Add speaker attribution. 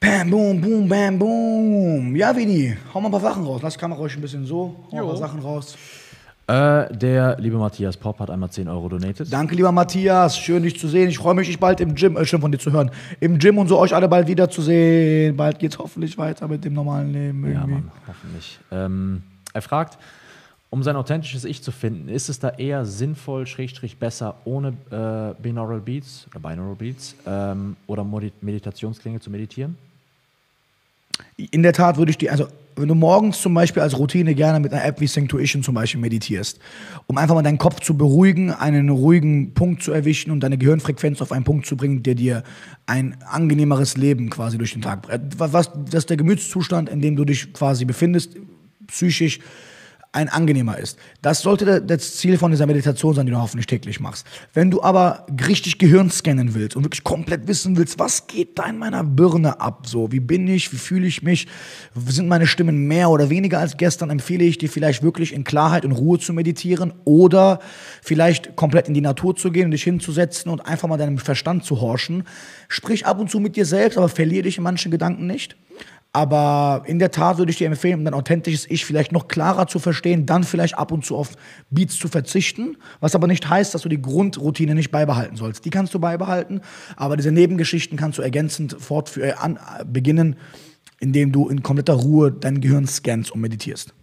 Speaker 1: Bam, boom, boom, bam, boom. Ja, Vini, hau mal ein paar Sachen raus. Lass die Kamera ruhig ein bisschen so. Hau ein paar Sachen raus.
Speaker 2: Äh, der liebe Matthias Popp hat einmal 10 Euro donated.
Speaker 1: Danke, lieber Matthias. Schön, dich zu sehen. Ich freue mich, dich bald im Gym, äh, schön von dir zu hören, im Gym und so euch alle bald wiederzusehen. Bald geht's hoffentlich weiter mit dem normalen Leben.
Speaker 2: Ja,
Speaker 1: Irgendwie.
Speaker 2: Mann, hoffentlich. Ähm, er fragt, um sein authentisches Ich zu finden, ist es da eher sinnvoll, schrägstrich besser, ohne äh, Binaural Beats oder Binaural Beats ähm, oder Modi- Meditationsklänge zu meditieren?
Speaker 1: In der Tat würde ich die, also wenn du morgens zum Beispiel als Routine gerne mit einer App wie Synctuition zum Beispiel meditierst, um einfach mal deinen Kopf zu beruhigen, einen ruhigen Punkt zu erwischen und deine Gehirnfrequenz auf einen Punkt zu bringen, der dir ein angenehmeres Leben quasi durch den Tag bringt. Was, was- das ist der Gemütszustand, in dem du dich quasi befindest, psychisch ein angenehmer ist. Das sollte das Ziel von dieser Meditation sein, die du hoffentlich täglich machst. Wenn du aber richtig Gehirn scannen willst und wirklich komplett wissen willst, was geht da in meiner Birne ab, so, wie bin ich, wie fühle ich mich, sind meine Stimmen mehr oder weniger als gestern, empfehle ich dir vielleicht wirklich in Klarheit und Ruhe zu meditieren oder vielleicht komplett in die Natur zu gehen und dich hinzusetzen und einfach mal deinem Verstand zu horchen. Sprich ab und zu mit dir selbst, aber verliere dich in manchen Gedanken nicht. Aber in der Tat würde ich dir empfehlen, um dein authentisches Ich vielleicht noch klarer zu verstehen, dann vielleicht ab und zu auf Beats zu verzichten. Was aber nicht heißt, dass du die Grundroutine nicht beibehalten sollst. Die kannst du beibehalten, aber diese Nebengeschichten kannst du ergänzend fortführen, an, äh, beginnen, indem du in kompletter Ruhe dein Gehirn scannst und meditierst.